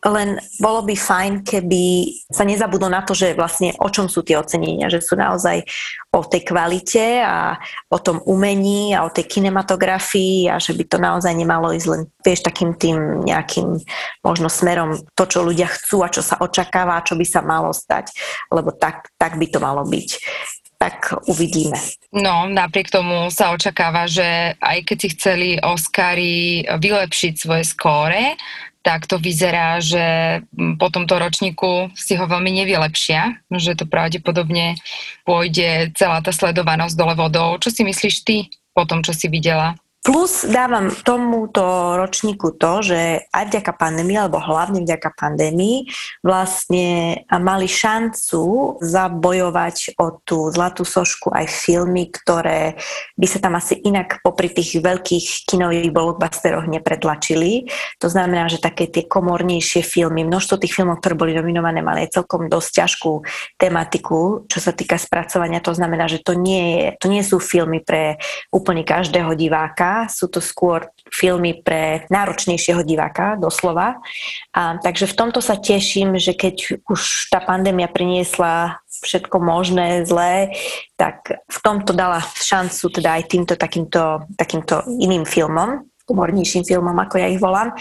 len bolo by fajn, keby sa nezabudlo na to, že vlastne o čom sú tie ocenenia, že sú naozaj o tej kvalite a o tom umení a o tej kinematografii a že by to naozaj nemalo ísť len, vieš, takým tým nejakým možno smerom to, čo ľudia chcú a čo sa očakáva čo by sa malo stať, lebo tak, tak by to malo byť tak uvidíme. No, napriek tomu sa očakáva, že aj keď si chceli Oscary vylepšiť svoje skóre, tak to vyzerá, že po tomto ročníku si ho veľmi nevylepšia, že to pravdepodobne pôjde celá tá sledovanosť dole vodou. Čo si myslíš ty po tom, čo si videla? Plus dávam tomuto ročníku to, že aj vďaka pandémii, alebo hlavne vďaka pandémii, vlastne mali šancu zabojovať o tú zlatú sošku aj filmy, ktoré by sa tam asi inak popri tých veľkých kinových blockbusteroch nepretlačili. To znamená, že také tie komornejšie filmy, množstvo tých filmov, ktoré boli nominované, mali aj celkom dosť ťažkú tematiku, čo sa týka spracovania. To znamená, že to nie, je, to nie sú filmy pre úplne každého diváka, sú to skôr filmy pre náročnejšieho diváka, doslova. A, takže v tomto sa teším, že keď už tá pandémia priniesla všetko možné, zlé, tak v tomto dala šancu teda aj týmto takýmto, takýmto iným filmom, humornejším filmom, ako ja ich volám.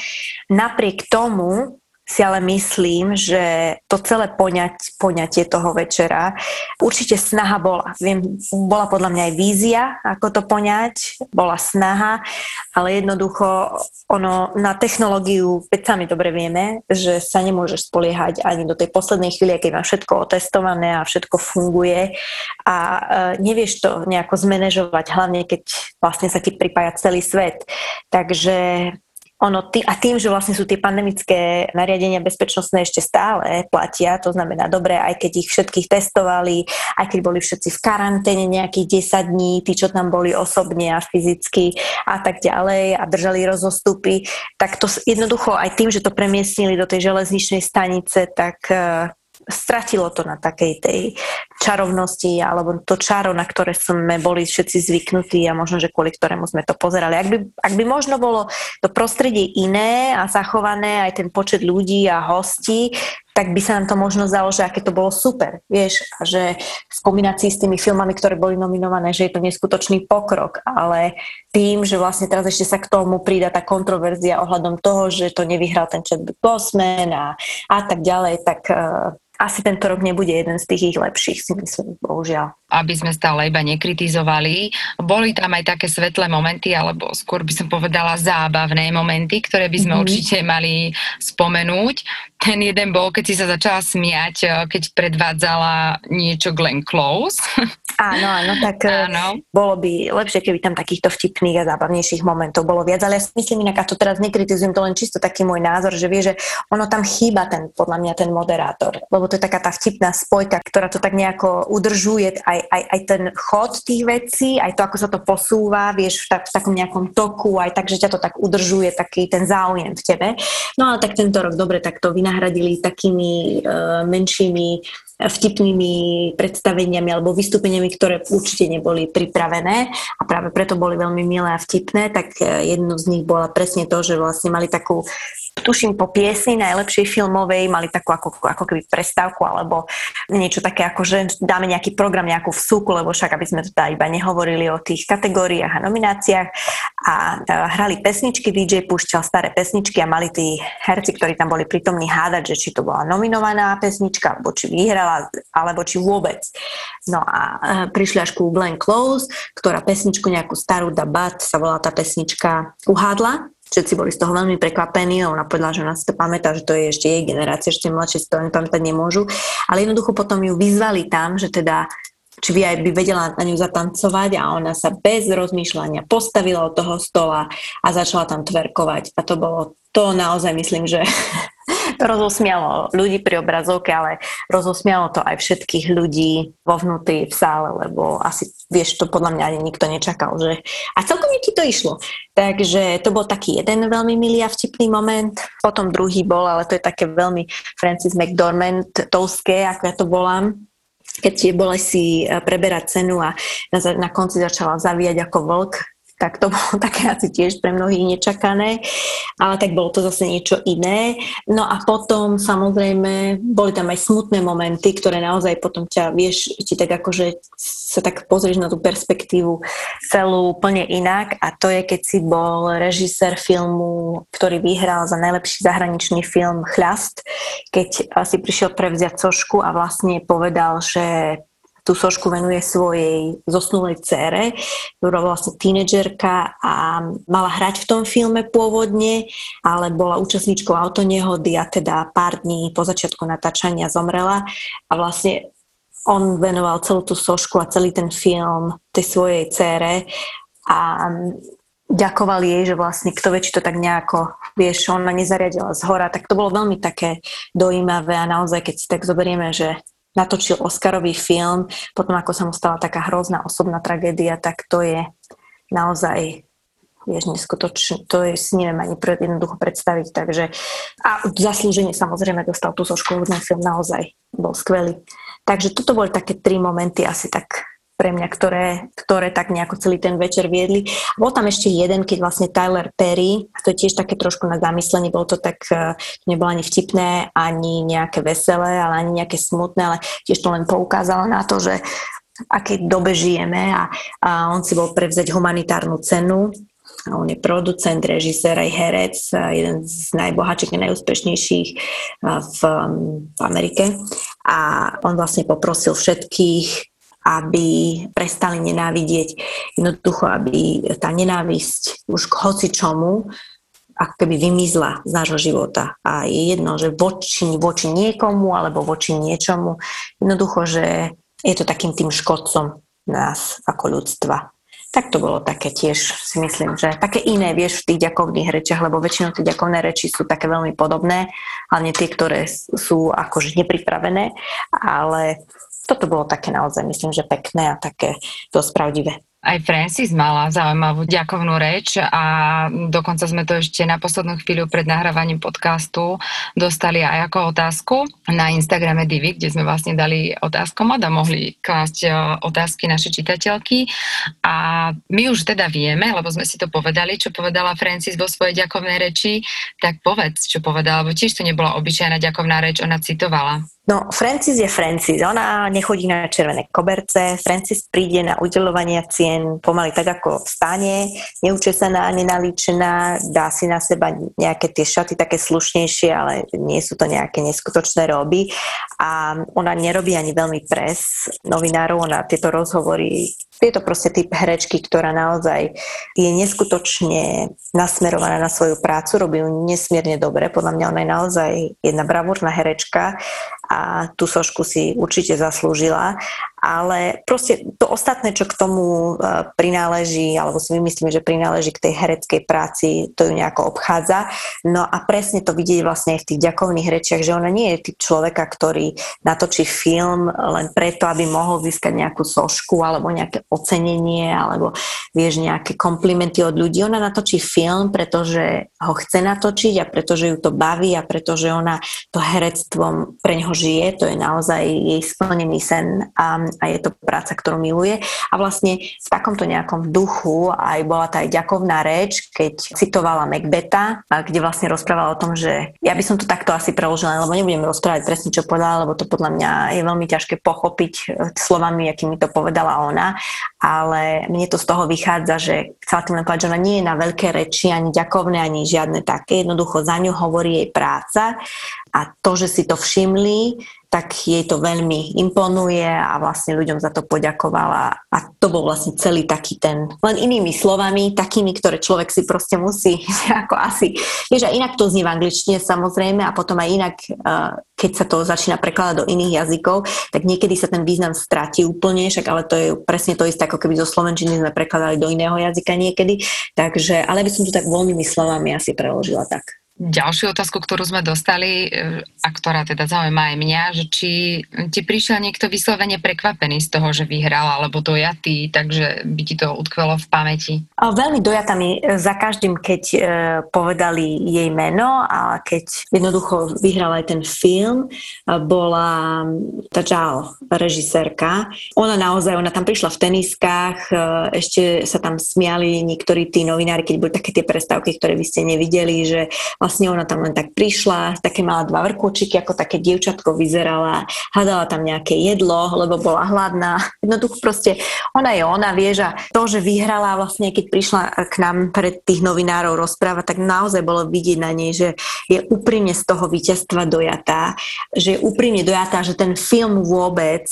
Napriek tomu si ale myslím, že to celé poňať, poňatie toho večera, určite snaha bola. Viem, bola podľa mňa aj vízia, ako to poňať, bola snaha, ale jednoducho ono na technológiu, veď sami dobre vieme, že sa nemôžeš spoliehať ani do tej poslednej chvíli, keď má všetko otestované a všetko funguje a e, nevieš to nejako zmanéžovať, hlavne keď vlastne sa ti pripája celý svet. Takže ono tý, a tým, že vlastne sú tie pandemické nariadenia bezpečnostné ešte stále platia, to znamená, dobre, aj keď ich všetkých testovali, aj keď boli všetci v karanténe nejakých 10 dní, tí, čo tam boli osobne a fyzicky a tak ďalej a držali rozostupy, tak to jednoducho aj tým, že to premiestnili do tej železničnej stanice, tak eh, stratilo to na takej tej čarovnosti alebo to čaro, na ktoré sme boli všetci zvyknutí a možno, že kvôli ktorému sme to pozerali. Ak by, ak by možno bolo to prostredie iné a zachované aj ten počet ľudí a hostí, tak by sa nám to možno zdalo, že aké to bolo super, vieš, a že v kombinácii s tými filmami, ktoré boli nominované, že je to neskutočný pokrok, ale tým, že vlastne teraz ešte sa k tomu prída tá kontroverzia ohľadom toho, že to nevyhral ten Chadwick Boseman a, a tak ďalej, tak uh, asi tento rok nebude jeden z tých ich lepších, si myslím, bohužiaľ. Aby sme stále iba nekritizovali. Boli tam aj také svetlé momenty, alebo skôr by som povedala zábavné momenty, ktoré by sme mm-hmm. určite mali spomenúť. Ten jeden bol, keď si sa začala smiať, eh, keď predvádzala niečo Glenn Close. Áno, áno, tak eh, áno. bolo by lepšie, keby tam takýchto vtipných a zábavnejších momentov bolo viac, ale ja si myslím inak, a to teraz nekritizujem, to len čisto taký môj názor, že vie, že ono tam chýba ten, podľa mňa ten moderátor, lebo to je taká tá vtipná spojka, ktorá to tak nejako udržuje, aj, aj, aj ten chod tých vecí, aj to, ako sa to posúva, vieš, v, tak, v takom nejakom toku, aj tak, že ťa to tak udržuje, taký ten záujem v tebe. No ale tak tento rok dobre, tak to vynahradili takými uh, menšími vtipnými predstaveniami alebo vystúpeniami, ktoré určite neboli pripravené a práve preto boli veľmi milé a vtipné, tak e, jedno z nich bola presne to, že vlastne mali takú tuším po piesni najlepšej filmovej, mali takú ako, ako keby prestávku alebo niečo také ako, že dáme nejaký program, nejakú vsúku, lebo však aby sme teda iba nehovorili o tých kategóriách a nomináciách a hrali pesničky, DJ púšťal staré pesničky a mali tí herci, ktorí tam boli prítomní hádať, že či to bola nominovaná pesnička, alebo či vyhrala, alebo či vôbec. No a prišli až ku Glenn Close, ktorá pesničku nejakú starú Dabat sa volá tá pesnička uhádla všetci boli z toho veľmi prekvapení, ona povedala, že ona si to pamätá, že to je ešte jej generácia, ešte mladšie si to nepamätať nemôžu, ale jednoducho potom ju vyzvali tam, že teda či by aj by vedela na ňu zatancovať a ona sa bez rozmýšľania postavila od toho stola a začala tam tverkovať. A to bolo to naozaj myslím, že rozosmialo ľudí pri obrazovke, ale rozosmialo to aj všetkých ľudí vo vnútri v sále, lebo asi, vieš, to podľa mňa ani nikto nečakal, že... A celkom ti to išlo. Takže to bol taký jeden veľmi milý a vtipný moment. Potom druhý bol, ale to je také veľmi Francis McDormand tovské, ako ja to volám, keď bola si preberať cenu a na, na konci začala zavíjať ako vlk, tak to bolo také asi tiež pre mnohých nečakané, ale tak bolo to zase niečo iné. No a potom samozrejme boli tam aj smutné momenty, ktoré naozaj potom ťa, vieš, ti tak akože sa tak pozrieš na tú perspektívu celú úplne inak a to je, keď si bol režisér filmu, ktorý vyhral za najlepší zahraničný film Chľast, keď si prišiel prevziať sošku a vlastne povedal, že tú sošku venuje svojej zosnulej cére, ktorá vlastne tínedžerka a mala hrať v tom filme pôvodne, ale bola účastníčkou autonehody a teda pár dní po začiatku natáčania zomrela. A vlastne on venoval celú tú sošku a celý ten film tej svojej cére a ďakoval jej, že vlastne kto vie, či to tak nejako, vieš, ona nezariadila z hora, tak to bolo veľmi také dojímavé a naozaj, keď si tak zoberieme, že natočil Oscarový film, potom ako sa mu stala taká hrozná osobná tragédia, tak to je naozaj vieš, neskutočne, to je, si neviem ani pre, jednoducho predstaviť, takže a zaslúženie samozrejme dostal tú sošku, ten film naozaj bol skvelý. Takže toto boli také tri momenty asi tak pre mňa, ktoré, ktoré tak nejako celý ten večer viedli. Bol tam ešte jeden, keď vlastne Tyler Perry, a to je tiež také trošku na zamyslenie, bolo to tak, e, to nebolo ani vtipné, ani nejaké veselé, ale ani nejaké smutné, ale tiež to len poukázalo na to, že akej dobe žijeme a, a on si bol prevzať humanitárnu cenu on je producent, režisér aj herec, jeden z najbohatších a najúspešnejších v, v Amerike. A on vlastne poprosil všetkých aby prestali nenávidieť. Jednoducho, aby tá nenávisť už k hocičomu ako keby vymizla z nášho života. A je jedno, že voči, voči niekomu alebo voči niečomu. Jednoducho, že je to takým tým škodcom nás ako ľudstva. Tak to bolo také tiež, si myslím, že také iné, vieš, v tých ďakovných rečiach, lebo väčšinou tie ďakovné reči sú také veľmi podobné, hlavne tie, ktoré sú akože nepripravené, ale toto bolo také naozaj, myslím, že pekné a také dosť pravdivé. Aj Francis mala zaujímavú ďakovnú reč a dokonca sme to ešte na poslednú chvíľu pred nahrávaním podcastu dostali aj ako otázku na Instagrame Divy, kde sme vlastne dali otázkom a mohli klásť e, otázky naše čitateľky. A my už teda vieme, lebo sme si to povedali, čo povedala Francis vo svojej ďakovnej reči, tak povedz, čo povedala, lebo tiež to nebola obyčajná ďakovná reč, ona citovala. No, Francis je Francis. Ona nechodí na červené koberce. Francis príde na udelovania cien pomaly tak, ako vstane, neučesaná, nenalíčená, dá si na seba nejaké tie šaty také slušnejšie, ale nie sú to nejaké neskutočné roby. A ona nerobí ani veľmi pres novinárov, ona tieto rozhovory je to proste typ herečky, ktorá naozaj je neskutočne nasmerovaná na svoju prácu, robí ju nesmierne dobre. Podľa mňa ona je naozaj jedna bravúrna herečka a tú sošku si určite zaslúžila ale proste to ostatné, čo k tomu e, prináleží, alebo si myslím, že prináleží k tej hereckej práci, to ju nejako obchádza. No a presne to vidieť vlastne aj v tých ďakovných rečiach, že ona nie je typ človeka, ktorý natočí film len preto, aby mohol získať nejakú sošku alebo nejaké ocenenie alebo vieš nejaké komplimenty od ľudí. Ona natočí film, pretože ho chce natočiť a pretože ju to baví a pretože ona to herectvom pre neho žije, to je naozaj jej splnený sen a a je to práca, ktorú miluje. A vlastne v takomto nejakom duchu aj bola tá aj ďakovná reč, keď citovala Macbeta, kde vlastne rozprávala o tom, že ja by som to takto asi preložila, lebo nebudem rozprávať presne, čo povedala, lebo to podľa mňa je veľmi ťažké pochopiť e, slovami, akými to povedala ona, ale mne to z toho vychádza, že chcela tým len povedať, že ona nie je na veľké reči, ani ďakovné, ani žiadne také. Jednoducho za ňu hovorí jej práca a to, že si to všimli, tak jej to veľmi imponuje a vlastne ľuďom za to poďakovala. A to bol vlastne celý taký ten, len inými slovami, takými, ktoré človek si proste musí ako asi, vieš, a inak to znie v angličtine samozrejme a potom aj inak, eh, keď sa to začína prekladať do iných jazykov, tak niekedy sa ten význam stratí úplne, však ale to je presne to isté, ako keby zo slovenčiny sme prekladali do iného jazyka niekedy. Takže, ale by som to tak voľnými slovami asi preložila tak. Ďalšiu otázku, ktorú sme dostali e, a ktorá teda zaujíma aj mňa, že či ti prišiel niekto vyslovene prekvapený z toho, že vyhral alebo dojatý, takže by ti to utkvelo v pamäti? Veľmi dojatá mi e, za každým, keď e, povedali jej meno a keď jednoducho vyhral aj ten film, bola tá Jal, režisérka. Ona naozaj, ona tam prišla v teniskách, ešte sa tam smiali niektorí tí novinári, keď boli také tie prestávky, ktoré vy ste nevideli, že Vlastne ona tam len tak prišla, také mala dva vrkúčiky, ako také dievčatko vyzerala, hľadala tam nejaké jedlo, lebo bola hladná. Jednoducho proste ona je ona, vieš, a to, že vyhrala vlastne, keď prišla k nám pred tých novinárov rozprávať, tak naozaj bolo vidieť na nej, že je úprimne z toho víťazstva dojatá, že je úprimne dojatá, že ten film vôbec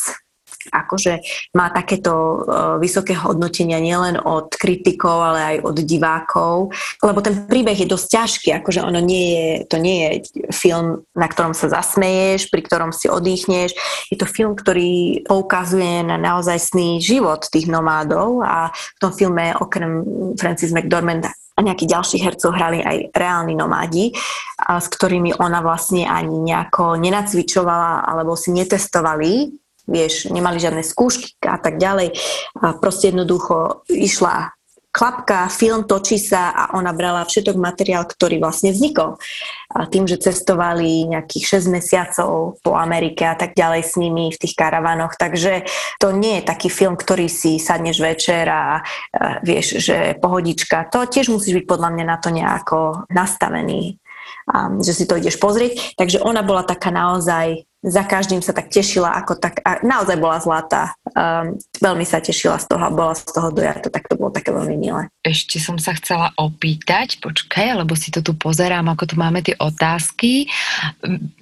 akože má takéto uh, vysoké hodnotenia nielen od kritikov, ale aj od divákov, lebo ten príbeh je dosť ťažký, akože ono nie je, to nie je film, na ktorom sa zasmeješ, pri ktorom si oddychneš. Je to film, ktorý poukazuje na naozajstný život tých nomádov a v tom filme okrem Francis McDormand a nejakí ďalší hercov hrali aj reálni nomádi, s ktorými ona vlastne ani nejako nenacvičovala alebo si netestovali vieš, nemali žiadne skúšky a tak ďalej. A proste jednoducho išla klapka, film točí sa a ona brala všetok materiál, ktorý vlastne vznikol. A tým, že cestovali nejakých 6 mesiacov po Amerike a tak ďalej s nimi v tých karavanoch. Takže to nie je taký film, ktorý si sadneš večer a, a vieš, že pohodička. To tiež musíš byť podľa mňa na to nejako nastavený, a, že si to ideš pozrieť. Takže ona bola taká naozaj za každým sa tak tešila, ako tak, a naozaj bola zlatá. Um, veľmi sa tešila z toho a bola z toho dojata, tak to bolo také veľmi milé. Ešte som sa chcela opýtať, počkaj, lebo si to tu pozerám, ako tu máme tie otázky.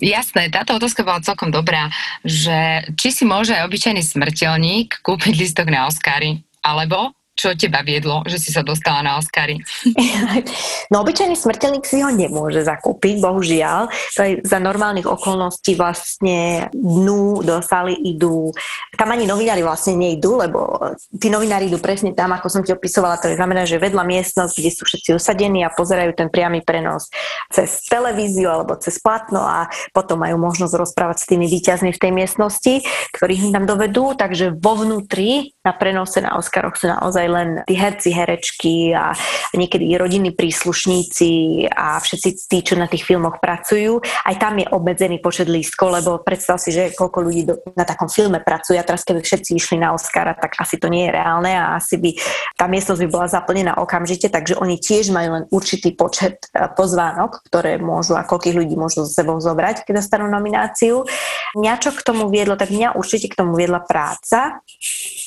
Jasné, táto otázka bola celkom dobrá, že či si môže obyčajný smrteľník kúpiť listok na Oscary, alebo čo teba viedlo, že si sa dostala na Oscary? No obyčajný smrteľník si ho nemôže zakúpiť, bohužiaľ. To je za normálnych okolností vlastne dnu do sály idú, tam ani novinári vlastne nejdú, lebo tí novinári idú presne tam, ako som ti opisovala, to je znamená, že vedľa miestnosť, kde sú všetci usadení a pozerajú ten priamy prenos cez televíziu alebo cez platno a potom majú možnosť rozprávať s tými výťazmi v tej miestnosti, ktorých im tam dovedú, takže vo vnútri na prenose na Oscaroch sú naozaj len tí herci, herečky a niekedy rodinní príslušníci a všetci tí, čo na tých filmoch pracujú. Aj tam je obmedzený počet lístkov, lebo predstav si, že koľko ľudí do, na takom filme pracuje a teraz keby všetci išli na Oscara, tak asi to nie je reálne a asi by tá miestnosť by bola zaplnená okamžite, takže oni tiež majú len určitý počet e, pozvánok, ktoré môžu a koľkých ľudí môžu so sebou zobrať, keď dostanú nomináciu. Mňa čo k tomu viedlo, tak mňa určite k tomu viedla práca,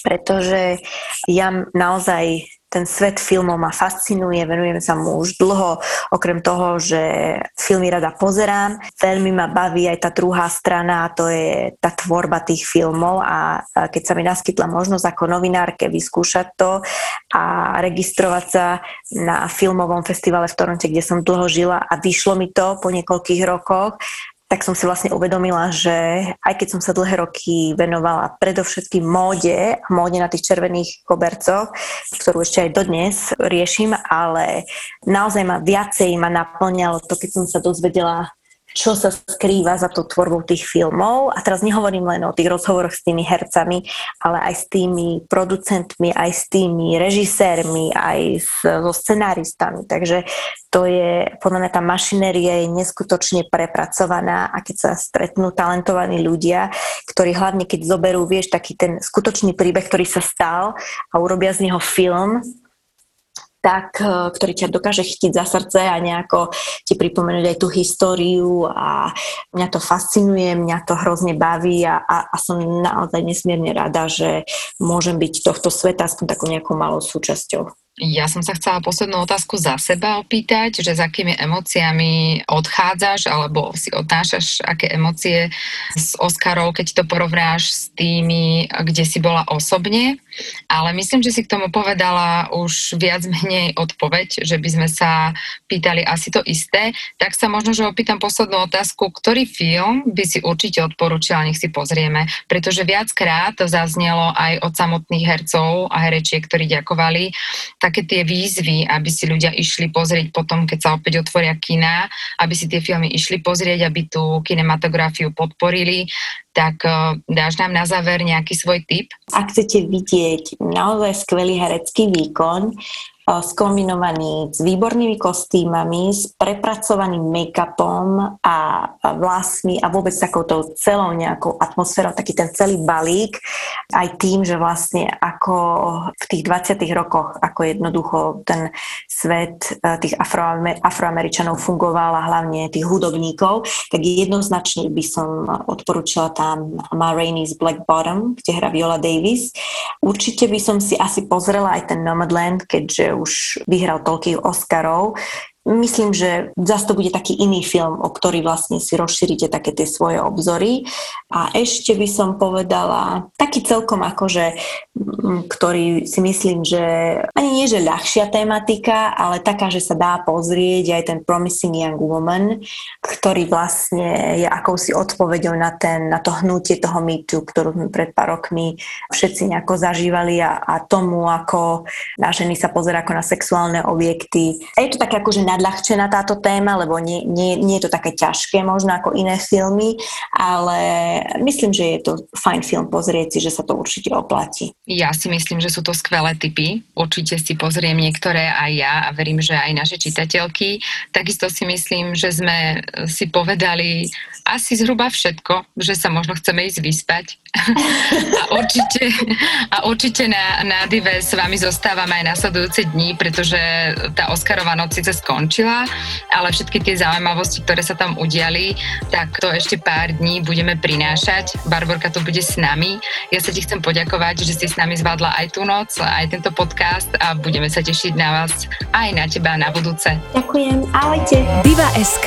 pretože ja naozaj ten svet filmov ma fascinuje, venujem sa mu už dlho, okrem toho, že filmy rada pozerám. Veľmi ma baví aj tá druhá strana, to je tá tvorba tých filmov a keď sa mi naskytla možnosť ako novinárke vyskúšať to a registrovať sa na filmovom festivale v Toronte, kde som dlho žila a vyšlo mi to po niekoľkých rokoch, tak som si vlastne uvedomila, že aj keď som sa dlhé roky venovala predovšetkým móde, móde na tých červených kobercoch, ktorú ešte aj dodnes riešim, ale naozaj ma viacej ma naplňalo to, keď som sa dozvedela čo sa skrýva za tú tvorbou tých filmov. A teraz nehovorím len o tých rozhovoroch s tými hercami, ale aj s tými producentmi, aj s tými režisérmi, aj so scenáristami. Takže to je, podľa mňa tá mašinéria je neskutočne prepracovaná a keď sa stretnú talentovaní ľudia, ktorí hlavne keď zoberú, vieš, taký ten skutočný príbeh, ktorý sa stal a urobia z neho film, tak, e, ktorý ťa dokáže chytiť za srdce a nejako ti pripomenúť aj tú históriu a mňa to fascinuje, mňa to hrozne baví a, a, a som naozaj nesmierne rada, že môžem byť tohto sveta aspoň takou nejakou malou súčasťou. Ja som sa chcela poslednú otázku za seba opýtať, že s akými emóciami odchádzaš alebo si odnášaš aké emócie z Oscarov, keď to porovnáš s tými, kde si bola osobne. Ale myslím, že si k tomu povedala už viac menej odpoveď, že by sme sa pýtali asi to isté. Tak sa možno, že opýtam poslednú otázku, ktorý film by si určite odporúčila, nech si pozrieme, pretože viackrát zaznelo aj od samotných hercov a herečiek, ktorí ďakovali také tie výzvy, aby si ľudia išli pozrieť potom, keď sa opäť otvoria kina, aby si tie filmy išli pozrieť, aby tú kinematografiu podporili, tak uh, dáš nám na záver nejaký svoj tip? Ak chcete vidieť naozaj skvelý herecký výkon, skombinovaný s výbornými kostýmami, s prepracovaným make-upom a vlasmi a vôbec takouto celou nejakou atmosférou, taký ten celý balík, aj tým, že vlastne ako v tých 20 rokoch, ako jednoducho ten svet e, tých Afroamer- Afroameričanov fungoval a hlavne tých hudobníkov, tak jednoznačne by som odporúčila tam Ma Rainey's Black Bottom, kde hrá Viola Davis. Určite by som si asi pozrela aj ten Nomadland, keďže už vyhral toľkých Oscarov, Myslím, že zase to bude taký iný film, o ktorý vlastne si rozšírite také tie svoje obzory. A ešte by som povedala taký celkom akože, ktorý si myslím, že ani nie, že ľahšia tematika, ale taká, že sa dá pozrieť aj ten Promising Young Woman, ktorý vlastne je akousi odpoveďou na, ten, na to hnutie toho mýtu, ktorú sme pred pár rokmi všetci nejako zažívali a, a tomu, ako na ženy sa pozera ako na sexuálne objekty. A je to také akože nadľahčená táto téma, lebo nie, nie, nie je to také ťažké možno ako iné filmy, ale myslím, že je to fajn film pozrieť si, že sa to určite oplatí. Ja si myslím, že sú to skvelé typy. Určite si pozriem niektoré aj ja a verím, že aj naše čitateľky. Takisto si myslím, že sme si povedali asi zhruba všetko, že sa možno chceme ísť vyspať. a určite, a určite na, na Dive s vami zostávame aj nasledujúce dní, pretože tá Oscarová noc síce skončila, ale všetky tie zaujímavosti, ktoré sa tam udiali, tak to ešte pár dní budeme prinášať. Barborka tu bude s nami. Ja sa ti chcem poďakovať, že si s nami zvládla aj tú noc, aj tento podcast a budeme sa tešiť na vás aj na teba na budúce. Ďakujem, ahojte. Diva SK